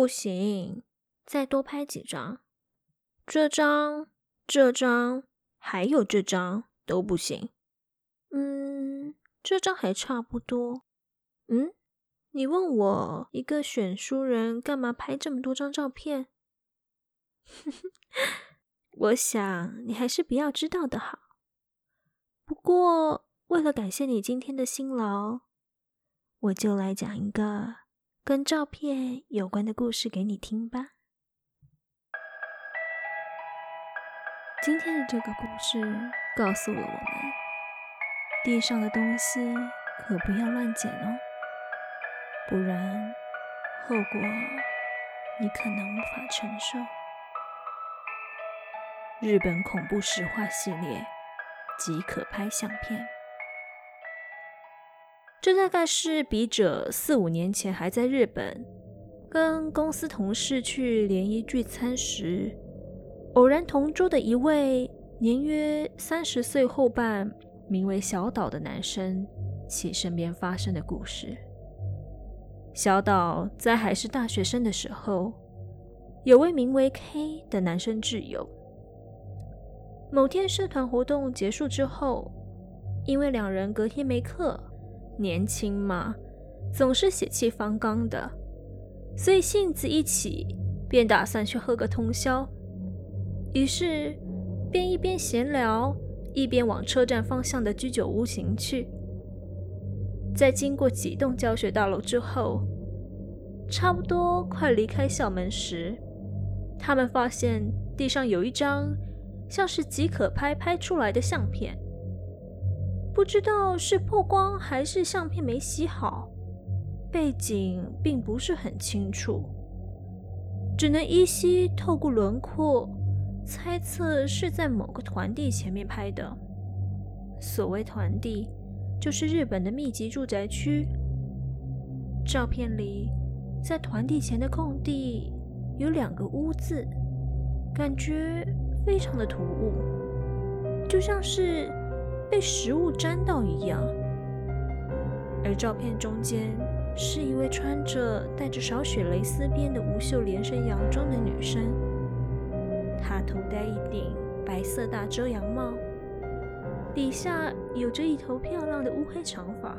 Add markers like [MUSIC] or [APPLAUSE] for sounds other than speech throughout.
不行，再多拍几张。这张、这张，还有这张都不行。嗯，这张还差不多。嗯，你问我一个选书人干嘛拍这么多张照片？[LAUGHS] 我想你还是不要知道的好。不过，为了感谢你今天的辛劳，我就来讲一个跟照片有关的故事给你听吧。今天的这个故事告诉了我们：地上的东西可不要乱捡哦，不然后果你可能无法承受。日本恐怖实话系列，即可拍相片。这大概是笔者四五年前还在日本，跟公司同事去联谊聚餐时。偶然同桌的一位年约三十岁后半、名为小岛的男生，其身边发生的故事。小岛在还是大学生的时候，有位名为 K 的男生挚友。某天社团活动结束之后，因为两人隔天没课，年轻嘛，总是血气方刚的，所以性子一起，便打算去喝个通宵。于是，便一边闲聊，一边往车站方向的居酒屋行去。在经过几栋教学大楼之后，差不多快离开校门时，他们发现地上有一张像是即可拍拍出来的相片。不知道是曝光还是相片没洗好，背景并不是很清楚，只能依稀透过轮廓。猜测是在某个团地前面拍的。所谓团地，就是日本的密集住宅区。照片里，在团地前的空地有两个屋子，感觉非常的突兀，就像是被食物沾到一样。而照片中间是一位穿着带着少许蕾丝边的无袖连身洋装的女生。她头戴一顶白色大遮阳帽，底下有着一头漂亮的乌黑长发，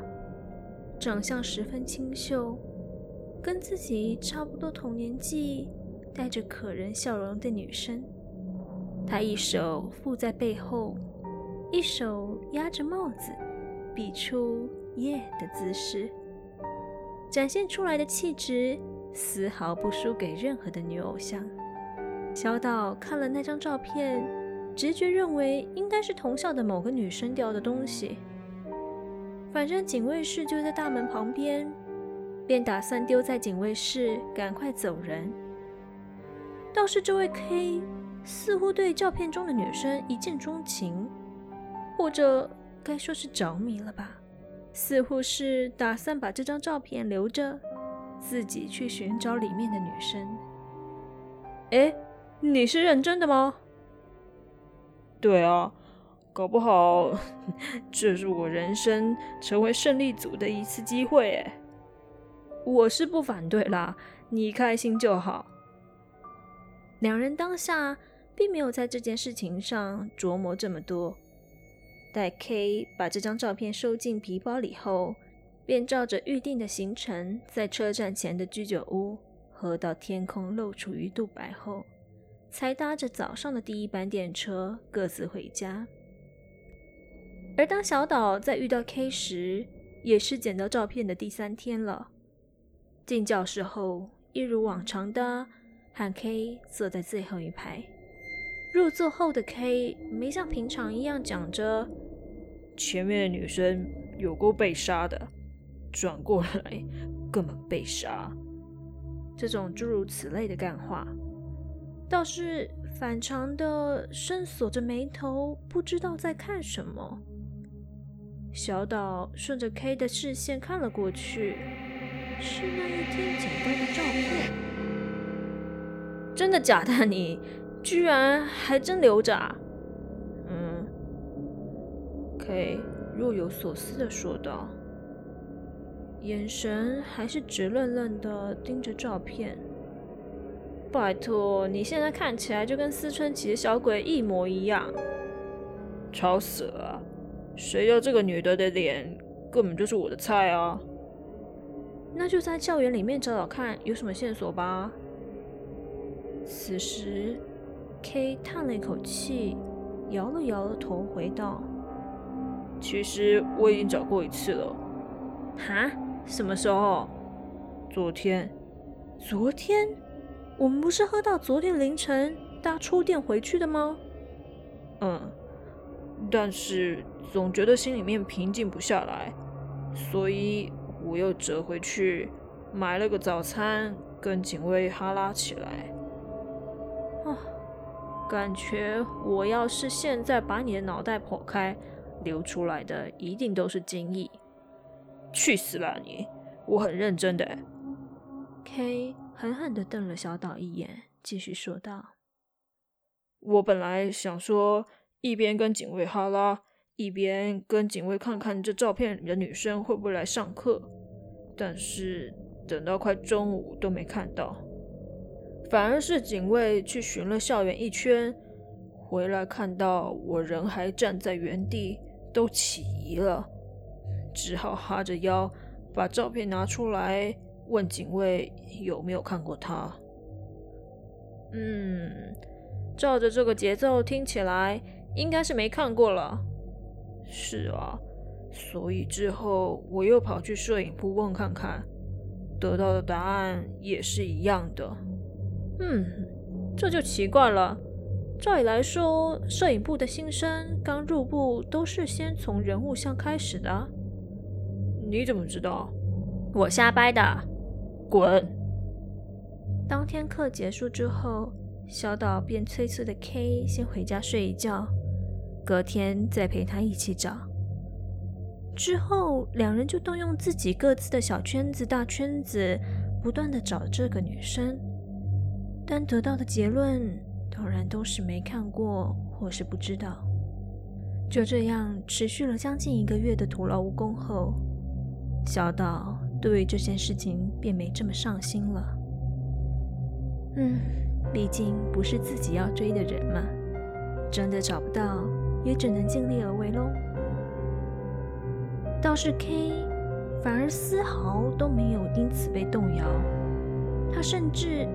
长相十分清秀，跟自己差不多同年纪、带着可人笑容的女生。她一手负在背后，一手压着帽子，比出耶的姿势，展现出来的气质丝毫不输给任何的女偶像。小岛看了那张照片，直觉认为应该是同校的某个女生掉的东西。反正警卫室就在大门旁边，便打算丢在警卫室，赶快走人。倒是这位 K 似乎对照片中的女生一见钟情，或者该说是着迷了吧？似乎是打算把这张照片留着，自己去寻找里面的女生。哎你是认真的吗？对啊，搞不好 [LAUGHS] 这是我人生成为胜利组的一次机会诶。我是不反对啦，你开心就好。两人当下并没有在这件事情上琢磨这么多。待 K 把这张照片收进皮包里后，便照着预定的行程，在车站前的居酒屋喝到天空露出鱼肚白后。才搭着早上的第一班电车各自回家。而当小岛在遇到 K 时，也是捡到照片的第三天了。进教室后，一如往常的和 K 坐在最后一排。入座后的 K 没像平常一样讲着前面的女生有过被杀的，转过来根本被杀，这种诸如此类的干话。倒是反常的深锁着眉头，不知道在看什么。小岛顺着 K 的视线看了过去，是那一天捡到的照片。真的假的？你居然还真留着啊？嗯。K 若有所思的说道，眼神还是直愣愣的盯着照片。拜托，你现在看起来就跟思春期的小鬼一模一样，吵死了！谁要这个女的的脸，根本就是我的菜啊！那就在校园里面找找看，有什么线索吧。此时，K 叹了一口气，摇了摇了头，回道：“其实我已经找过一次了。”“哈？什么时候？”“昨天。”“昨天？我们不是喝到昨天凌晨搭出店回去的吗？”“嗯，但是总觉得心里面平静不下来，所以我又折回去买了个早餐，跟警卫哈拉起来。”感觉我要是现在把你的脑袋剖开，流出来的一定都是精液。去死啦你！我很认真的。K 狠狠地瞪了小岛一眼，继续说道：“我本来想说，一边跟警卫哈拉，一边跟警卫看看这照片里的女生会不会来上课，但是等到快中午都没看到。”反而是警卫去巡了校园一圈，回来看到我人还站在原地，都起疑了，只好哈着腰把照片拿出来问警卫有没有看过他。嗯，照着这个节奏听起来应该是没看过了。是啊，所以之后我又跑去摄影部问看看，得到的答案也是一样的。嗯，这就奇怪了。照理来说，摄影部的新生刚入部都是先从人物像开始的。你怎么知道？我瞎掰的。滚！当天课结束之后，小岛便催促的 K 先回家睡一觉，隔天再陪他一起找。之后，两人就动用自己各自的小圈子、大圈子，不断的找这个女生。但得到的结论当然都是没看过或是不知道。就这样持续了将近一个月的徒劳无功后，小岛对于这件事情便没这么上心了。嗯，毕竟不是自己要追的人嘛，真的找不到也只能尽力而为喽。倒是 K 反而丝毫都没有因此被动摇，他甚至。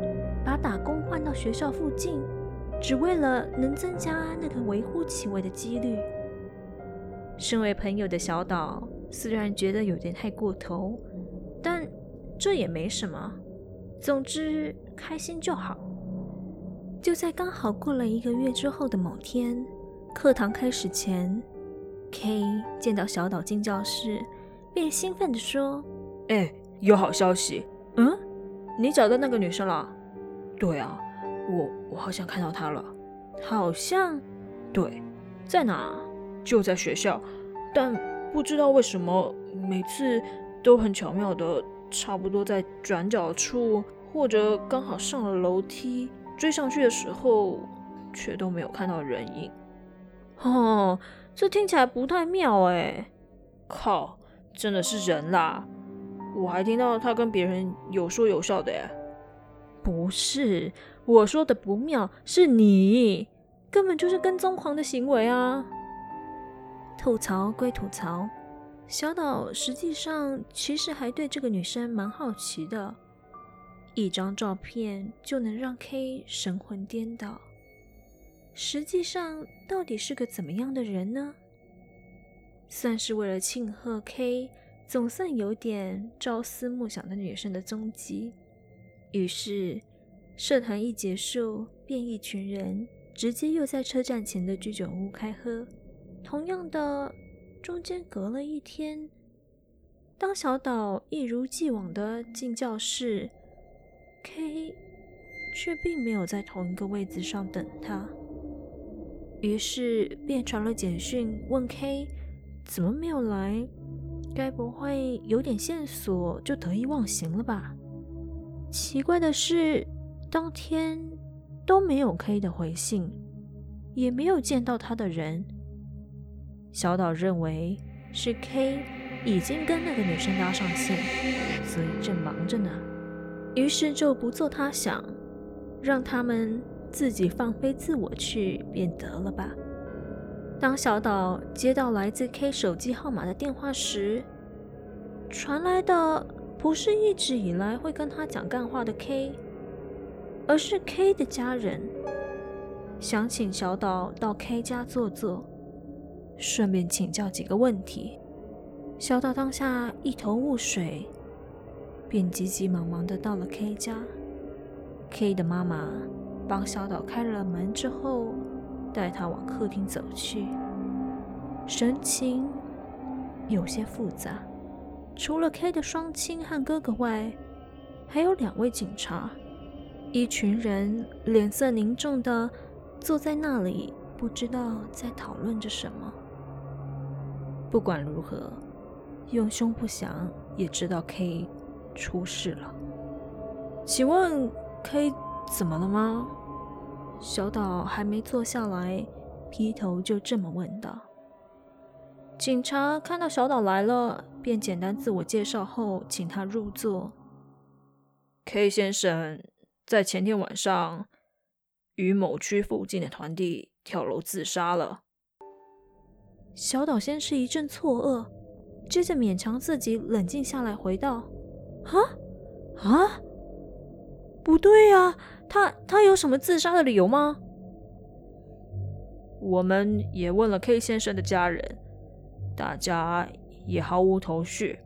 把打工换到学校附近，只为了能增加那个微乎其微的几率。身为朋友的小岛虽然觉得有点太过头，但这也没什么。总之开心就好。就在刚好过了一个月之后的某天，课堂开始前，K 见到小岛进教室，便兴奋地说：“哎，有好消息！嗯，你找到那个女生了？”对啊，我我好像看到他了，好像，对，在哪？就在学校，但不知道为什么每次都很巧妙的，差不多在转角处，或者刚好上了楼梯追上去的时候，却都没有看到人影。哦，这听起来不太妙哎！靠，真的是人啦！我还听到他跟别人有说有笑的耶。不是，我说的不妙，是你根本就是跟踪狂的行为啊！吐槽归吐槽，小岛实际上其实还对这个女生蛮好奇的，一张照片就能让 K 神魂颠倒，实际上到底是个怎么样的人呢？算是为了庆贺 K 总算有点朝思暮想的女生的踪迹。于是，社团一结束，便一群人直接又在车站前的居酒屋开喝。同样的，中间隔了一天，当小岛一如既往的进教室，K 却并没有在同一个位置上等他。于是便传了简讯问 K 怎么没有来，该不会有点线索就得意忘形了吧？奇怪的是，当天都没有 K 的回信，也没有见到他的人。小岛认为是 K 已经跟那个女生搭上线，所以正忙着呢。于是就不做他想，让他们自己放飞自我去便得了吧。当小岛接到来自 K 手机号码的电话时，传来的不是一直以来会跟他讲干话的 K，而是 K 的家人，想请小岛到 K 家坐坐，顺便请教几个问题。小岛当下一头雾水，便急急忙忙的到了 K 家。K 的妈妈帮小岛开了门之后，带他往客厅走去，神情有些复杂。除了 K 的双亲和哥哥外，还有两位警察，一群人脸色凝重的坐在那里，不知道在讨论着什么。不管如何，用胸不想也知道 K 出事了。请问 K 怎么了吗？小岛还没坐下来，劈头就这么问道。警察看到小岛来了，便简单自我介绍后，请他入座。K 先生在前天晚上与某区附近的团地跳楼自杀了。小岛先是一阵错愕，接着勉强自己冷静下来，回道：“啊啊，不对呀！”他他有什么自杀的理由吗？我们也问了 K 先生的家人，大家也毫无头绪。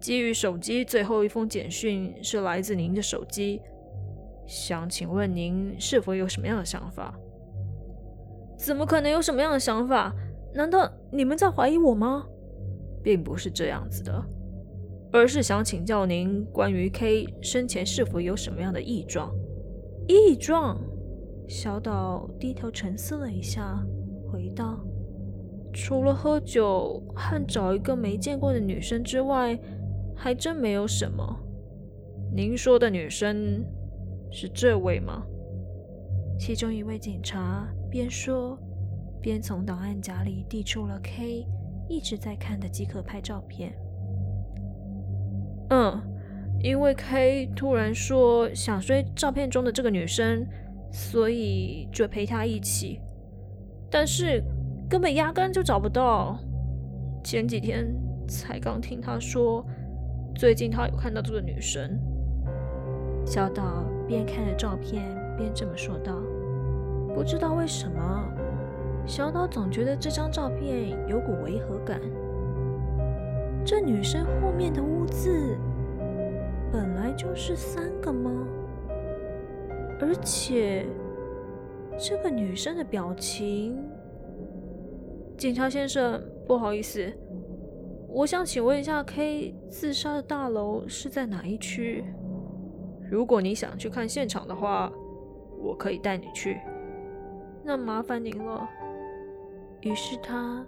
基于手机最后一封简讯是来自您的手机，想请问您是否有什么样的想法？怎么可能有什么样的想法？难道你们在怀疑我吗？并不是这样子的，而是想请教您关于 K 生前是否有什么样的异状。异状，小岛低头沉思了一下，回道：“除了喝酒和找一个没见过的女生之外，还真没有什么。”您说的女生是这位吗？其中一位警察边说边从档案夹里递出了 K 一直在看的即可拍照片。嗯。因为 K 突然说想追照片中的这个女生，所以就陪她一起，但是根本压根就找不到。前几天才刚听他说，最近他有看到这个女生。小岛边看着照片边这么说道：“不知道为什么，小岛总觉得这张照片有股违和感。这女生后面的污渍。”本来就是三个吗？而且这个女生的表情……警察先生，不好意思，我想请问一下，K 自杀的大楼是在哪一区？如果你想去看现场的话，我可以带你去。那麻烦您了。于是他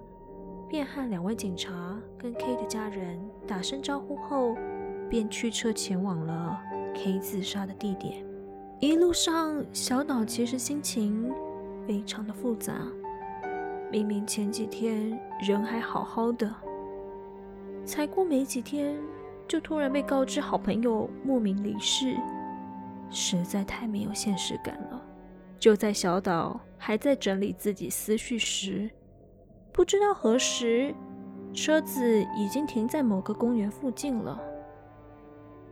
便和两位警察跟 K 的家人打声招呼后。便驱车前往了 K 自杀的地点。一路上，小岛其实心情非常的复杂。明明前几天人还好好的，才过没几天，就突然被告知好朋友莫名离世，实在太没有现实感了。就在小岛还在整理自己思绪时，不知道何时，车子已经停在某个公园附近了。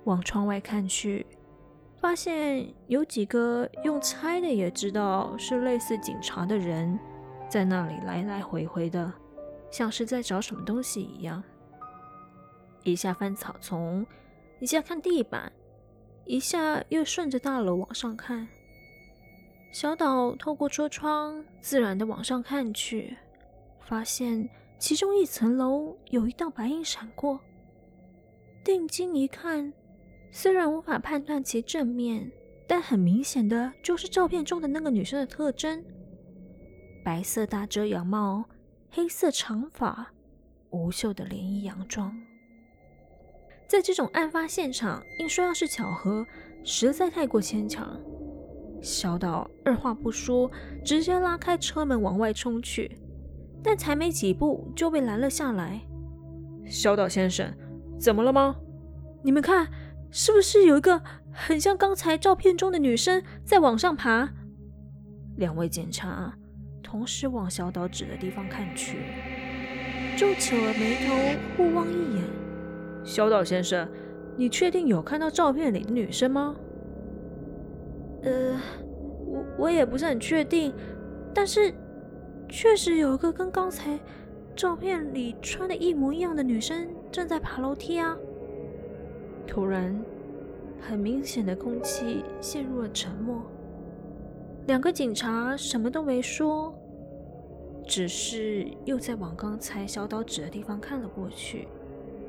往窗外看去，发现有几个用猜的也知道是类似警察的人，在那里来来回回的，像是在找什么东西一样。一下翻草丛，一下看地板，一下又顺着大楼往上看。小岛透过车窗，自然的往上看去，发现其中一层楼有一道白影闪过，定睛一看。虽然无法判断其正面，但很明显的就是照片中的那个女生的特征：白色大遮阳帽、黑色长发、无袖的连衣洋装。在这种案发现场，硬说要是巧合，实在太过牵强。小岛二话不说，直接拉开车门往外冲去，但才没几步就被拦了下来。小岛先生，怎么了吗？你们看。是不是有一个很像刚才照片中的女生在往上爬。两位警察同时往小岛指的地方看去，皱起了眉头，互望一眼。小岛先生，你确定有看到照片里的女生吗？呃，我我也不是很确定，但是确实有一个跟刚才照片里穿的一模一样的女生正在爬楼梯啊。突然，很明显的空气陷入了沉默。两个警察什么都没说，只是又在往刚才小岛指的地方看了过去，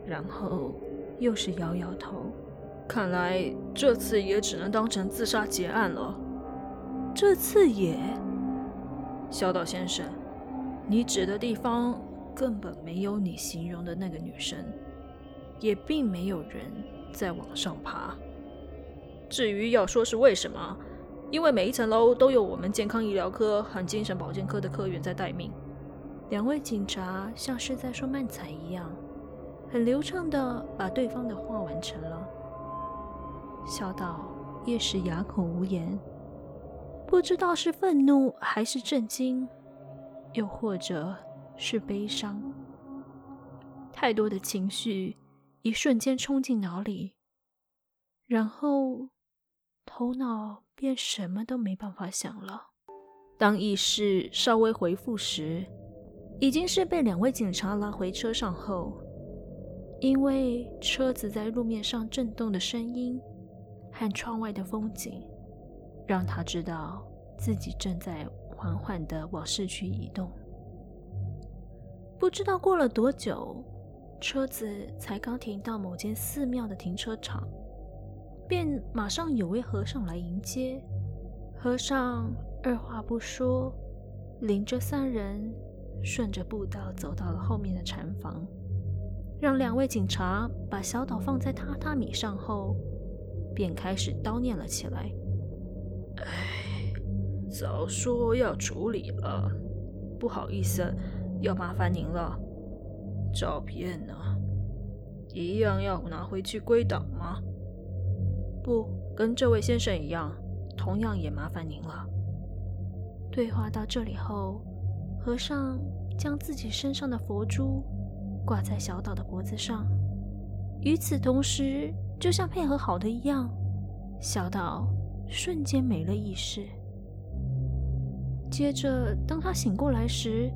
然后又是摇摇头。看来这次也只能当成自杀结案了。这次也，小岛先生，你指的地方根本没有你形容的那个女生，也并没有人在往上爬。至于要说是为什么？因为每一层楼都有我们健康医疗科和精神保健科的科员在待命。两位警察像是在说漫才一样，很流畅地把对方的话完成了。小岛也是哑口无言，不知道是愤怒还是震惊，又或者是悲伤。太多的情绪一瞬间冲进脑里，然后头脑。便什么都没办法想了。当意识稍微恢复时，已经是被两位警察拉回车上后，因为车子在路面上震动的声音和窗外的风景，让他知道自己正在缓缓地往市区移动。不知道过了多久，车子才刚停到某间寺庙的停车场。便马上有位和尚来迎接。和尚二话不说，领着三人顺着步道走到了后面的禅房，让两位警察把小岛放在榻榻米上后，便开始叨念了起来。哎，早说要处理了，不好意思，要麻烦您了。照片呢？一样要拿回去归档吗？不，跟这位先生一样，同样也麻烦您了。对话到这里后，和尚将自己身上的佛珠挂在小岛的脖子上。与此同时，就像配合好的一样，小岛瞬间没了意识。接着，当他醒过来时，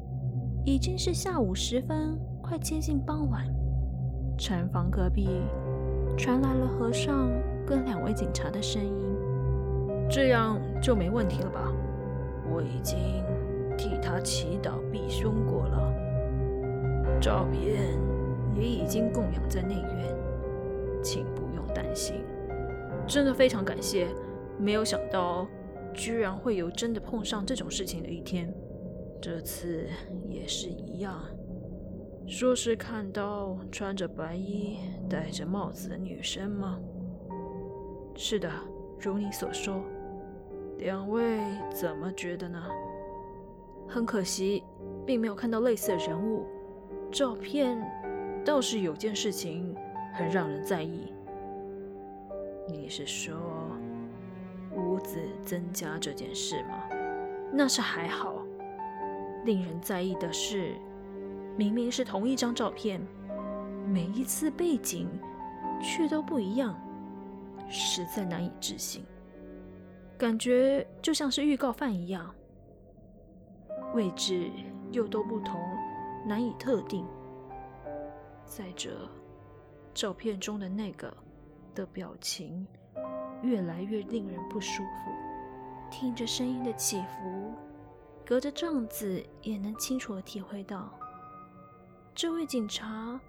已经是下午时分，快接近傍晚。禅房隔壁传来了和尚。跟两位警察的声音，这样就没问题了吧？我已经替他祈祷避凶过了，照片也已经供养在内院，请不用担心。真的非常感谢，没有想到居然会有真的碰上这种事情的一天。这次也是一样，说是看到穿着白衣、戴着帽子的女生吗？是的，如你所说。两位怎么觉得呢？很可惜，并没有看到类似的人物。照片倒是有件事情很让人在意。你是说屋子增加这件事吗？那是还好。令人在意的是，明明是同一张照片，每一次背景却都不一样。实在难以置信，感觉就像是预告犯一样，位置又都不同，难以特定。再者，照片中的那个的表情越来越令人不舒服，听着声音的起伏，隔着帐子也能清楚地体会到，这位警察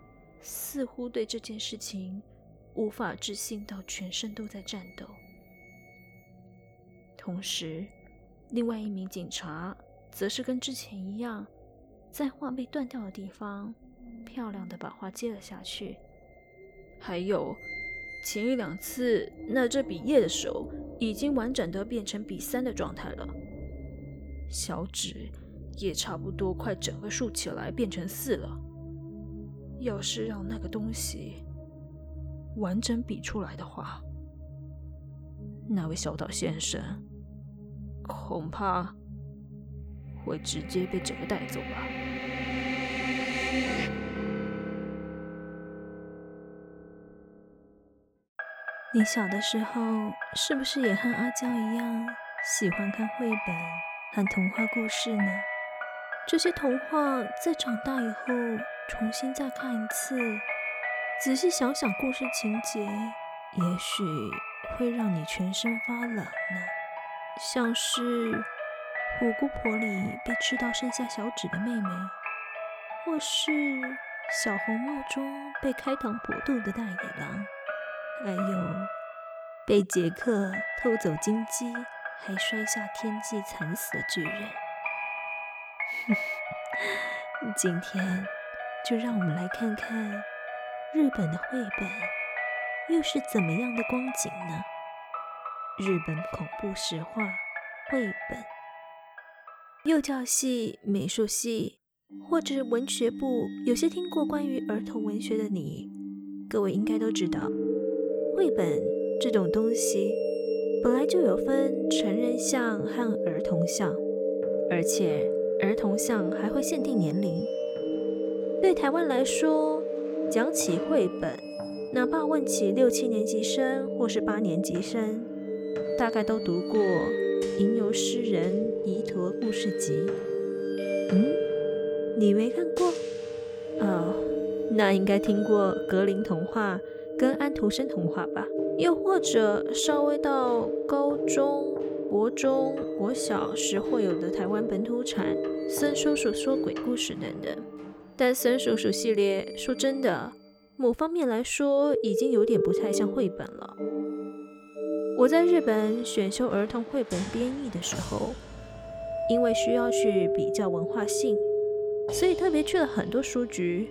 似乎对这件事情。无法置信到全身都在颤抖。同时，另外一名警察则是跟之前一样，在画被断掉的地方，漂亮的把画接了下去。还有，前一两次拿着笔叶的手已经完整的变成笔三的状态了，小指也差不多快整个竖起来变成四了。要是让那个东西……完整比出来的话，那位小岛先生恐怕会直接被整个带走吧。你小的时候是不是也和阿娇一样喜欢看绘本和童话故事呢？这些童话在长大以后重新再看一次，仔细想想故事情节，也许会让你全身发冷呢。像是虎姑婆里被吃到剩下小指的妹妹，或是小红帽中被开膛破肚的大野狼。还有被杰克偷走金鸡，还摔下天际惨死的巨人。[LAUGHS] 今天就让我们来看看日本的绘本又是怎么样的光景呢？日本恐怖实话绘本，幼教系、美术系或者文学部，有些听过关于儿童文学的你，各位应该都知道。绘本这种东西本来就有分成人像和儿童像，而且儿童像还会限定年龄。对台湾来说，讲起绘本，哪怕问起六七年级生或是八年级生，大概都读过《吟游诗人伊陀故事集》。嗯，你没看过？哦，那应该听过格林童话。跟安徒生童话吧，又或者稍微到高中、国中、国小时会有的台湾本土产森叔叔说鬼故事等等。但森叔叔系列，说真的，某方面来说，已经有点不太像绘本了。我在日本选修儿童绘本编译的时候，因为需要去比较文化性，所以特别去了很多书局，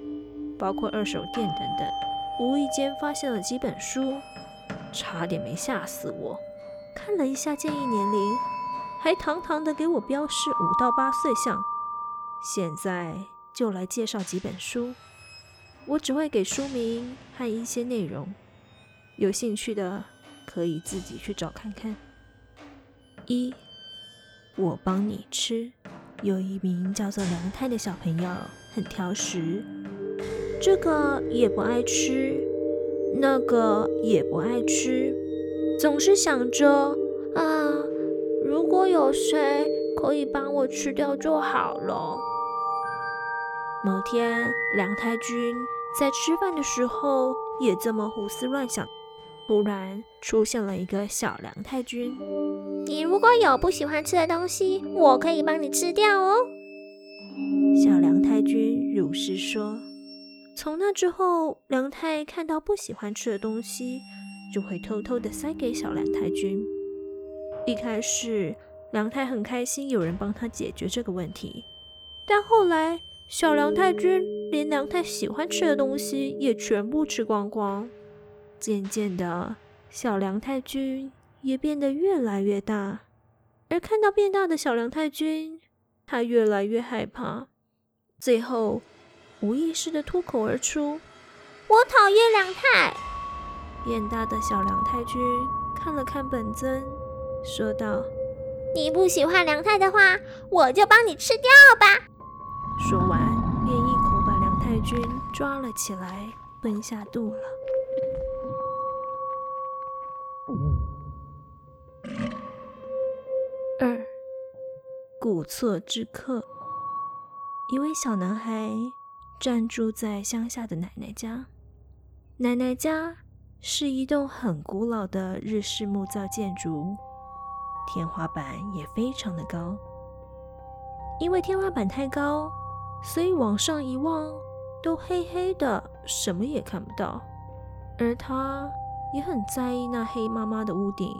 包括二手店等等。无意间发现了几本书，差点没吓死我。看了一下建议年龄，还堂堂的给我标示五到八岁像。现在就来介绍几本书，我只会给书名和一些内容，有兴趣的可以自己去找看看。一，我帮你吃。有一名叫做凉太的小朋友，很挑食。这个也不爱吃，那个也不爱吃，总是想着啊，如果有谁可以帮我吃掉就好了。某天，梁太君在吃饭的时候也这么胡思乱想，突然出现了一个小梁太君。你如果有不喜欢吃的东西，我可以帮你吃掉哦。小梁太君如是说。从那之后，梁太看到不喜欢吃的东西，就会偷偷的塞给小梁太君。一开始，梁太很开心有人帮他解决这个问题，但后来，小梁太君连梁太喜欢吃的东西也全部吃光光。渐渐的，小梁太君也变得越来越大，而看到变大的小梁太君，他越来越害怕。最后，无意识的脱口而出：“我讨厌梁太。”变大的小梁太君看了看本尊，说道：“你不喜欢梁太的话，我就帮你吃掉吧。”说完，便一口把梁太君抓了起来，吞下肚了。二，古厝之客，一位小男孩。暂住在乡下的奶奶家，奶奶家是一栋很古老的日式木造建筑，天花板也非常的高。因为天花板太高，所以往上一望都黑黑的，什么也看不到。而他也很在意那黑麻麻的屋顶，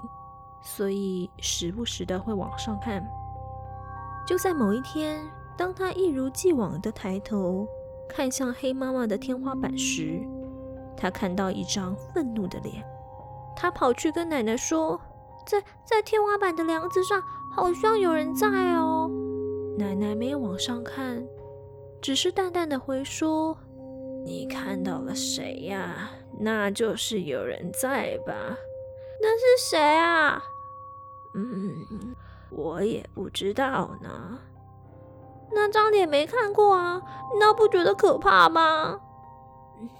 所以时不时的会往上看。就在某一天，当他一如既往的抬头。看向黑妈妈的天花板时，他看到一张愤怒的脸。他跑去跟奶奶说：“在在天花板的梁子上，好像有人在哦。”奶奶没有往上看，只是淡淡的回说：“你看到了谁呀？那就是有人在吧？那是谁啊？嗯，我也不知道呢。那张脸没看过啊，那不觉得可怕吗？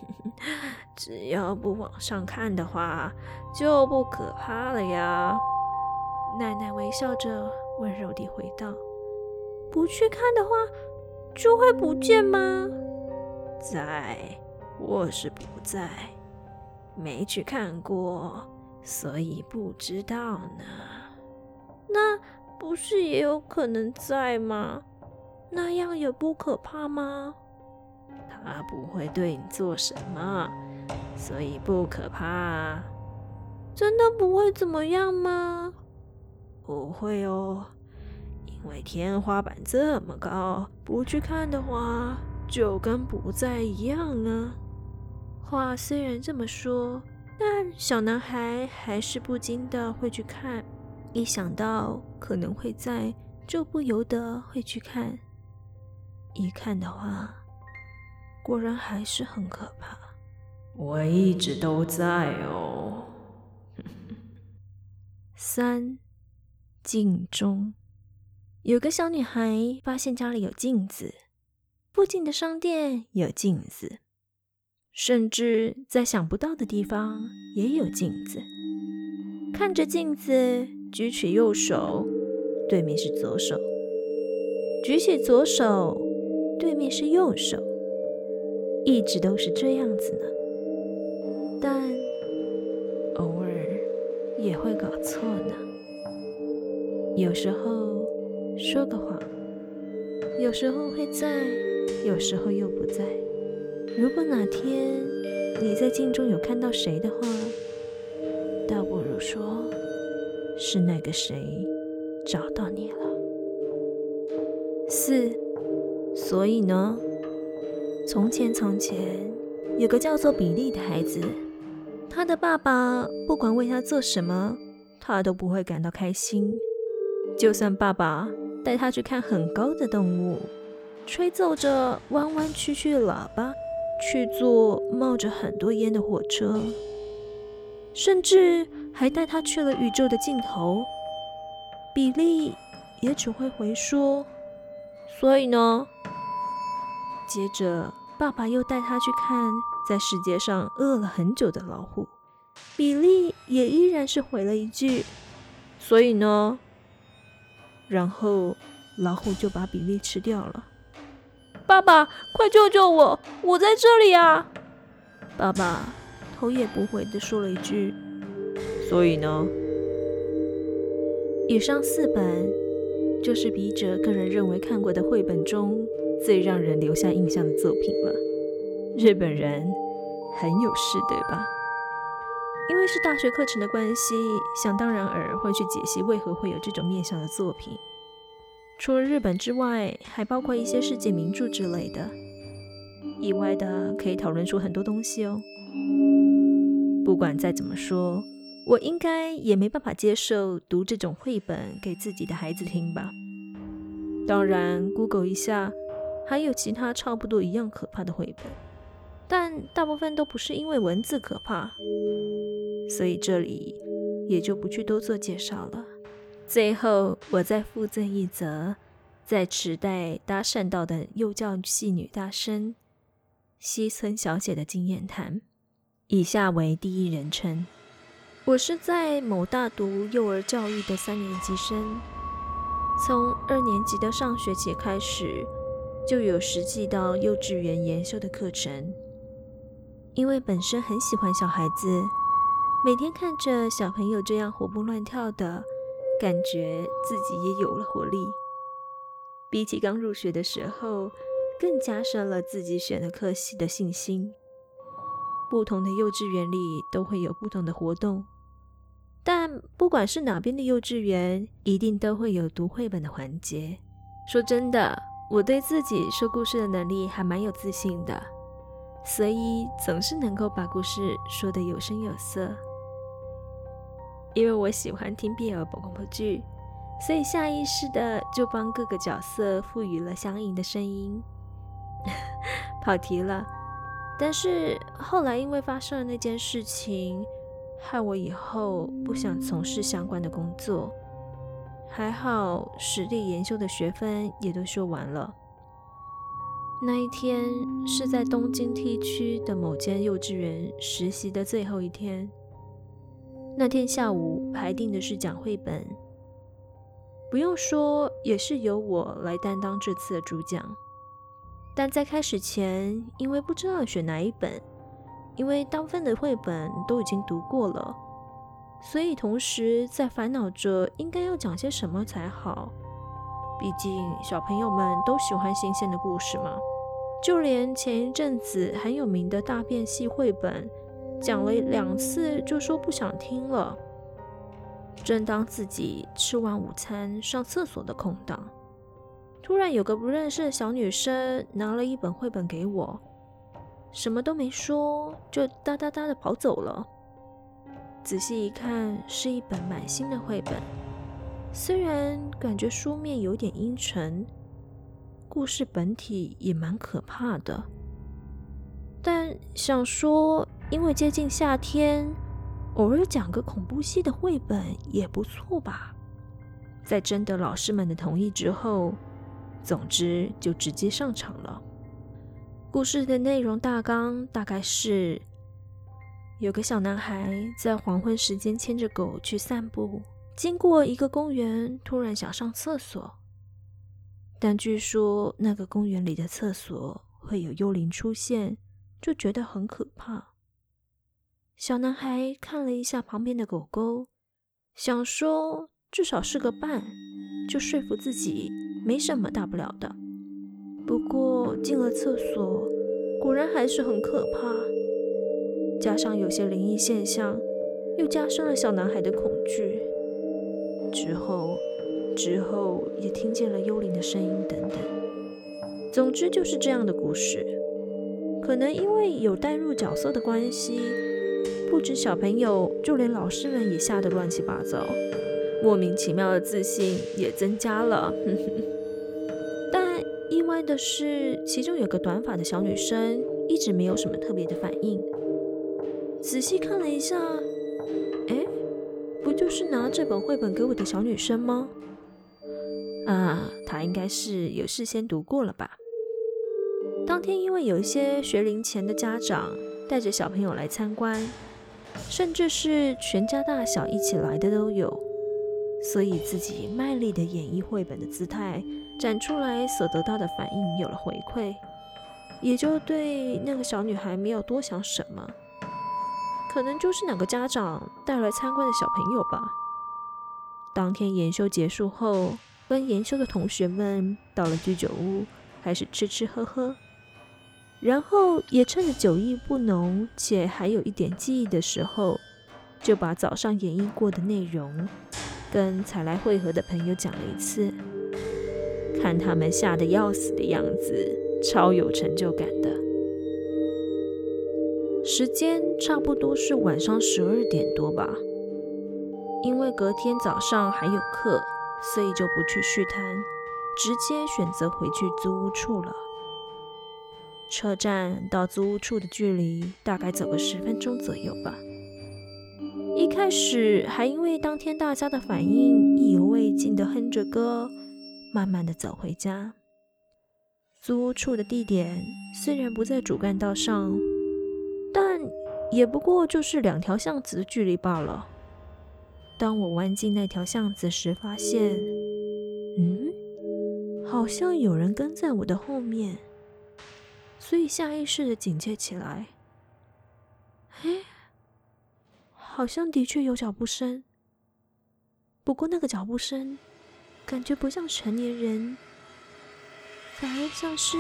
[LAUGHS] 只要不往上看的话，就不可怕了呀。奶奶微笑着，温柔地回道：“不去看的话，就会不见吗？”在，我是不在，没去看过，所以不知道呢。那不是也有可能在吗？那样也不可怕吗？他不会对你做什么，所以不可怕。真的不会怎么样吗？不会哦，为天花板这么高，不去看的话，就跟不在一样啊。话虽然这么说，但小男孩还是不禁的会去看。一想到可能会在，就不由得会去看。一看的话，果然还是很可怕。我一直都在哦。[LAUGHS] 三。[LAUGHS] 镜中有个小女孩发现家里有镜子，附近的商店有镜子，甚至在想不到的地方也有镜子。看着镜子，举起右手，对面是左手；举起左手，对面是右手，一直都是这样子呢。但偶尔也会搞错呢。有时候说个谎，有时候会在，有时候又不在。如果哪天你在镜中有看到谁的话，倒不如说是那个谁找到你了。四，所以呢，从前从前有个叫做比利的孩子，他的爸爸不管为他做什么，他都不会感到开心。就算爸爸带他去看很高的动物，吹奏着弯弯曲曲的喇叭，去坐冒着很多烟的火车，甚至还带他去了宇宙的尽头，比利也只会回说：“所以呢？”接着，爸爸又带他去看在世界上饿了很久的老虎，比利也依然是回了一句：“所以呢？”然后老虎就把比利吃掉了。爸爸，快救救我！我在这里啊！爸爸头也不回的说了一句：“所以呢？”以上四本就是笔者个人认为看过的绘本中最让人留下印象的作品了。日本人很有事，对吧？因为是大学课程的关系，想当然尔会去解析为何会有这种面向的作品。除了日本之外，还包括一些世界名著之类的。意外的可以讨论出很多东西哦。不管再怎么说，我应该也没办法接受读这种绘本给自己的孩子听吧。当然，Google 一下，还有其他差不多一样可怕的绘本。但大部分都不是因为文字可怕，所以这里也就不去多做介绍了。最后，我再附赠一则在池袋搭讪到的幼教系女大生西村小姐的经验谈，以下为第一人称：我是在某大读幼儿教育的三年级生，从二年级的上学期开始，就有实际到幼稚园研修的课程。因为本身很喜欢小孩子，每天看着小朋友这样活蹦乱跳的，感觉自己也有了活力。比起刚入学的时候，更加深了自己选的科系的信心。不同的幼稚园里都会有不同的活动，但不管是哪边的幼稚园，一定都会有读绘本的环节。说真的，我对自己说故事的能力还蛮有自信的。所以总是能够把故事说得有声有色，因为我喜欢听 BL 广播剧，所以下意识的就帮各个角色赋予了相应的声音。[LAUGHS] 跑题了，但是后来因为发生了那件事情，害我以后不想从事相关的工作。还好，实地研修的学分也都修完了。那一天是在东京 T 区的某间幼稚园实习的最后一天。那天下午排定的是讲绘本，不用说，也是由我来担当这次的主讲。但在开始前，因为不知道选哪一本，因为大部分的绘本都已经读过了，所以同时在烦恼着应该要讲些什么才好。毕竟小朋友们都喜欢新鲜的故事嘛。就连前一阵子很有名的大便系绘本，讲了两次就说不想听了。正当自己吃完午餐上厕所的空档。突然有个不认识的小女生拿了一本绘本给我，什么都没说，就哒哒哒的跑走了。仔细一看，是一本满新的绘本，虽然感觉书面有点阴沉，故事本体也蛮可怕的，但想说，因为接近夏天，偶尔讲个恐怖系的绘本也不错吧。在征得老师们的同意之后。总之，就直接上场了。故事的内容大纲大概是：有个小男孩在黄昏时间牵着狗去散步，经过一个公园，突然想上厕所，但据说那个公园里的厕所会有幽灵出现，就觉得很可怕。小男孩看了一下旁边的狗狗，想说至少是个伴，就说服自己。没什么大不了的，不过进了厕所，果然还是很可怕。加上有些灵异现象，又加深了小男孩的恐惧。之后，之后也听见了幽灵的声音等等。总之就是这样的故事。可能因为有带入角色的关系，不止小朋友，就连老师们也吓得乱七八糟。莫名其妙的自信也增加了，[LAUGHS] 但意外的是，其中有个短发的小女生一直没有什么特别的反应。仔细看了一下，哎，不就是拿这本绘本给我的小女生吗？啊，她应该是有事先读过了吧？当天因为有一些学龄前的家长带着小朋友来参观，甚至是全家大小一起来的都有。所以自己卖力的演绎绘本的姿态展出来，所得到的反应有了回馈，也就对那个小女孩没有多想什么，可能就是哪个家长带来参观的小朋友吧。当天研修结束后，跟研修的同学们到了居酒屋，开始吃吃喝喝，然后也趁着酒意不浓且还有一点记忆的时候，就把早上演绎过的内容。跟才来会合的朋友讲了一次，看他们吓得要死的样子，超有成就感的。时间差不多是晚上十二点多吧，因为隔天早上还有课，所以就不去续摊，直接选择回去租屋处了。车站到租屋处的距离大概走个十分钟左右吧。一开始还因为当天大家的反应意犹未尽的哼着歌，慢慢的走回家。租屋处的地点虽然不在主干道上，但也不过就是两条巷子的距离罢了。当我弯进那条巷子时，发现，嗯，好像有人跟在我的后面，所以下意识的警戒起来。哎。好像的确有脚步声，不过那个脚步声感觉不像成年人，反而像是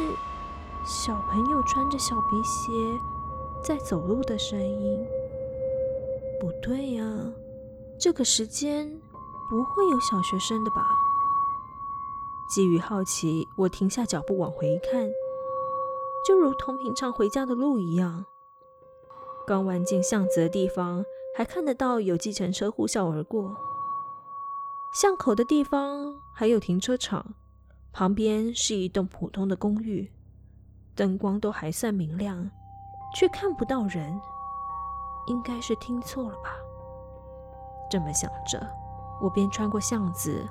小朋友穿着小皮鞋在走路的声音。不对呀，这个时间不会有小学生的吧？基于好奇，我停下脚步往回看，就如同平常回家的路一样。刚弯进巷子的地方。还看得到有计程车呼啸而过，巷口的地方还有停车场，旁边是一栋普通的公寓，灯光都还算明亮，却看不到人，应该是听错了吧？这么想着，我便穿过巷子，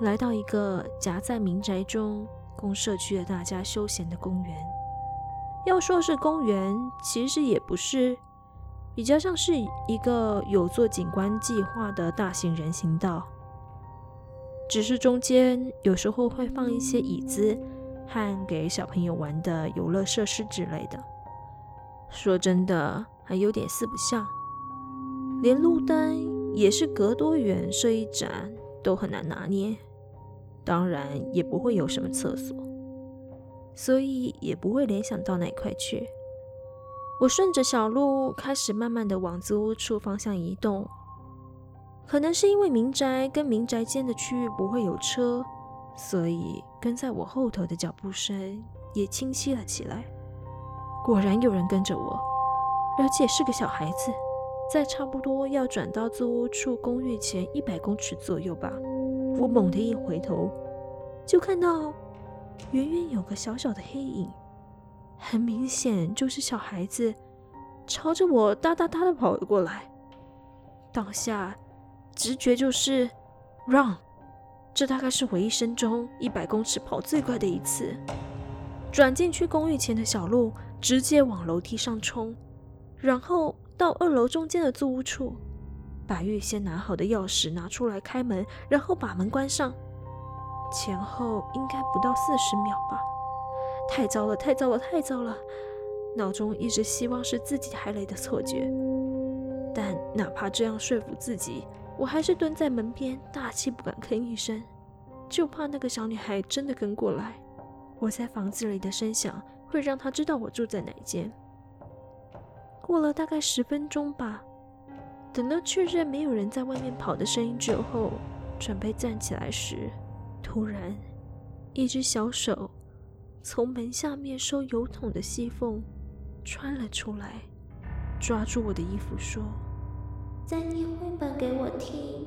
来到一个夹在民宅中供社区的大家休闲的公园。要说是公园，其实也不是，比较像是一个有做景观计划的大型人行道。只是中间有时候会放一些椅子和给小朋友玩的游乐设施之类的。说真的，还有点四不像，连路灯也是隔多远射一盏都很难拿捏。当然也不会有什么厕所，所以也不会联想到哪块去。我顺着小路开始慢慢的往租屋处方向移动。可能是因为民宅跟民宅间的区域不会有车，所以跟在我后头的脚步声也清晰了起来。果然有人跟着我，而且是个小孩子。在差不多要转到租屋处公寓前一百公尺左右吧，我猛地一回头，就看到远远有个小小的黑影，很明显就是小孩子朝着我哒哒哒的跑了过来。当下。直觉就是 run，这大概是我一生中一百公尺跑最快的一次。转进去公寓前的小路，直接往楼梯上冲，然后到二楼中间的租屋处，把预先拿好的钥匙拿出来开门，然后把门关上。前后应该不到四十秒吧。太糟了，太糟了，太糟了！脑中一直希望是自己还来的错觉，但哪怕这样说服自己。我还是蹲在门边，大气不敢吭一声，就怕那个小女孩真的跟过来。我在房子里的声响会让她知道我住在哪间。过了大概十分钟吧，等到确认没有人在外面跑的声音之后，准备站起来时，突然，一只小手从门下面收油桶的细缝穿了出来，抓住我的衣服说。再念绘本给我听。